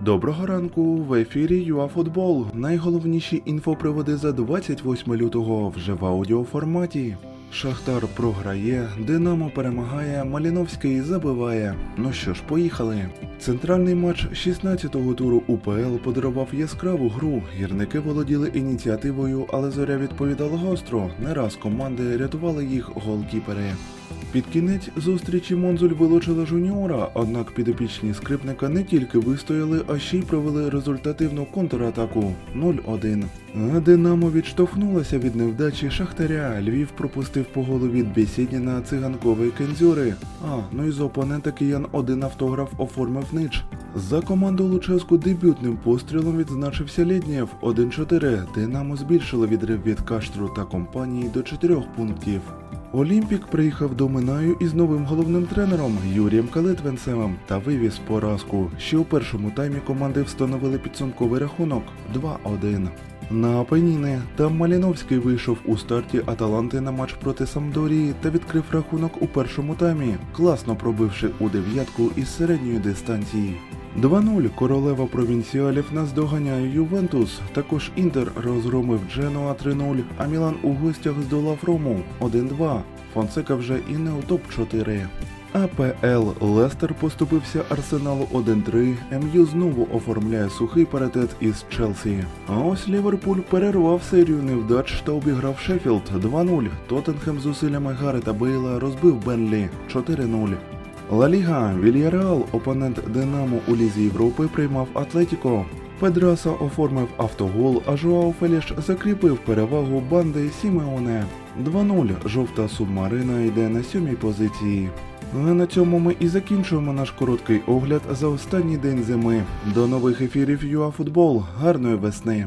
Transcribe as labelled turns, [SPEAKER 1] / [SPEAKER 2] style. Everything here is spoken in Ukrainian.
[SPEAKER 1] Доброго ранку в ефірі ЮАФутбол. Найголовніші інфоприводи за 28 лютого вже в аудіоформаті. Шахтар програє, Динамо перемагає, Маліновський забиває. Ну що ж, поїхали. Центральний матч 16-го туру УПЛ подарував яскраву гру. Гірники володіли ініціативою, але зоря відповідала гостро. Не раз команди рятували їх голкіпери. Під кінець зустрічі Монзуль вилучила жуніора, однак підопічні скрипника не тільки вистояли, а ще й провели результативну контратаку 0-1. А Динамо відштовхнулася від невдачі Шахтаря. Львів пропустив по голу від Бєсідіна циганковий кензюри. А, ну і з опонента киян один автограф оформив нич. За команду Луческу дебютним пострілом відзначився Лєднєв 1-4. Динамо збільшило відрив від Каштру та компанії до 4 пунктів. Олімпік приїхав до Минаю із новим головним тренером Юрієм Калитвенцевим та вивіз поразку. Ще у першому таймі команди встановили підсумковий рахунок 2-1. На Апеніни там Маліновський вийшов у старті Аталанти на матч проти Сампдорії та відкрив рахунок у першому таймі, класно пробивши у дев'ятку із середньої дистанції. 2-0 королева провінціалів наздоганяє Ювентус. Також Інтер розгромив Дженуа 3-0, а Мілан у гостях здолав Рому 1-2. Фонсека вже і не у топ-4. АПЛ Лестер поступився Арсеналу 1-3. МЮ знову оформляє сухий паритет із Челсі. А ось Ліверпуль перервав серію невдач та обіграв Шеффілд 2-0. Тоттенхем зусиллями Гарета Бейла розбив Бернлі 4-0. Ла Ліга Вільяреал, опонент Динамо у Лізі Європи, приймав Атлетіко. Педраса оформив автогол, а Жуао Феліш закріпив перевагу банди Сімеоне. 2-0. Жовта субмарина йде на сьомій позиції. На цьому ми і закінчуємо наш короткий огляд за останній день зими. До нових ефірів ЮАФутбол. Гарної весни!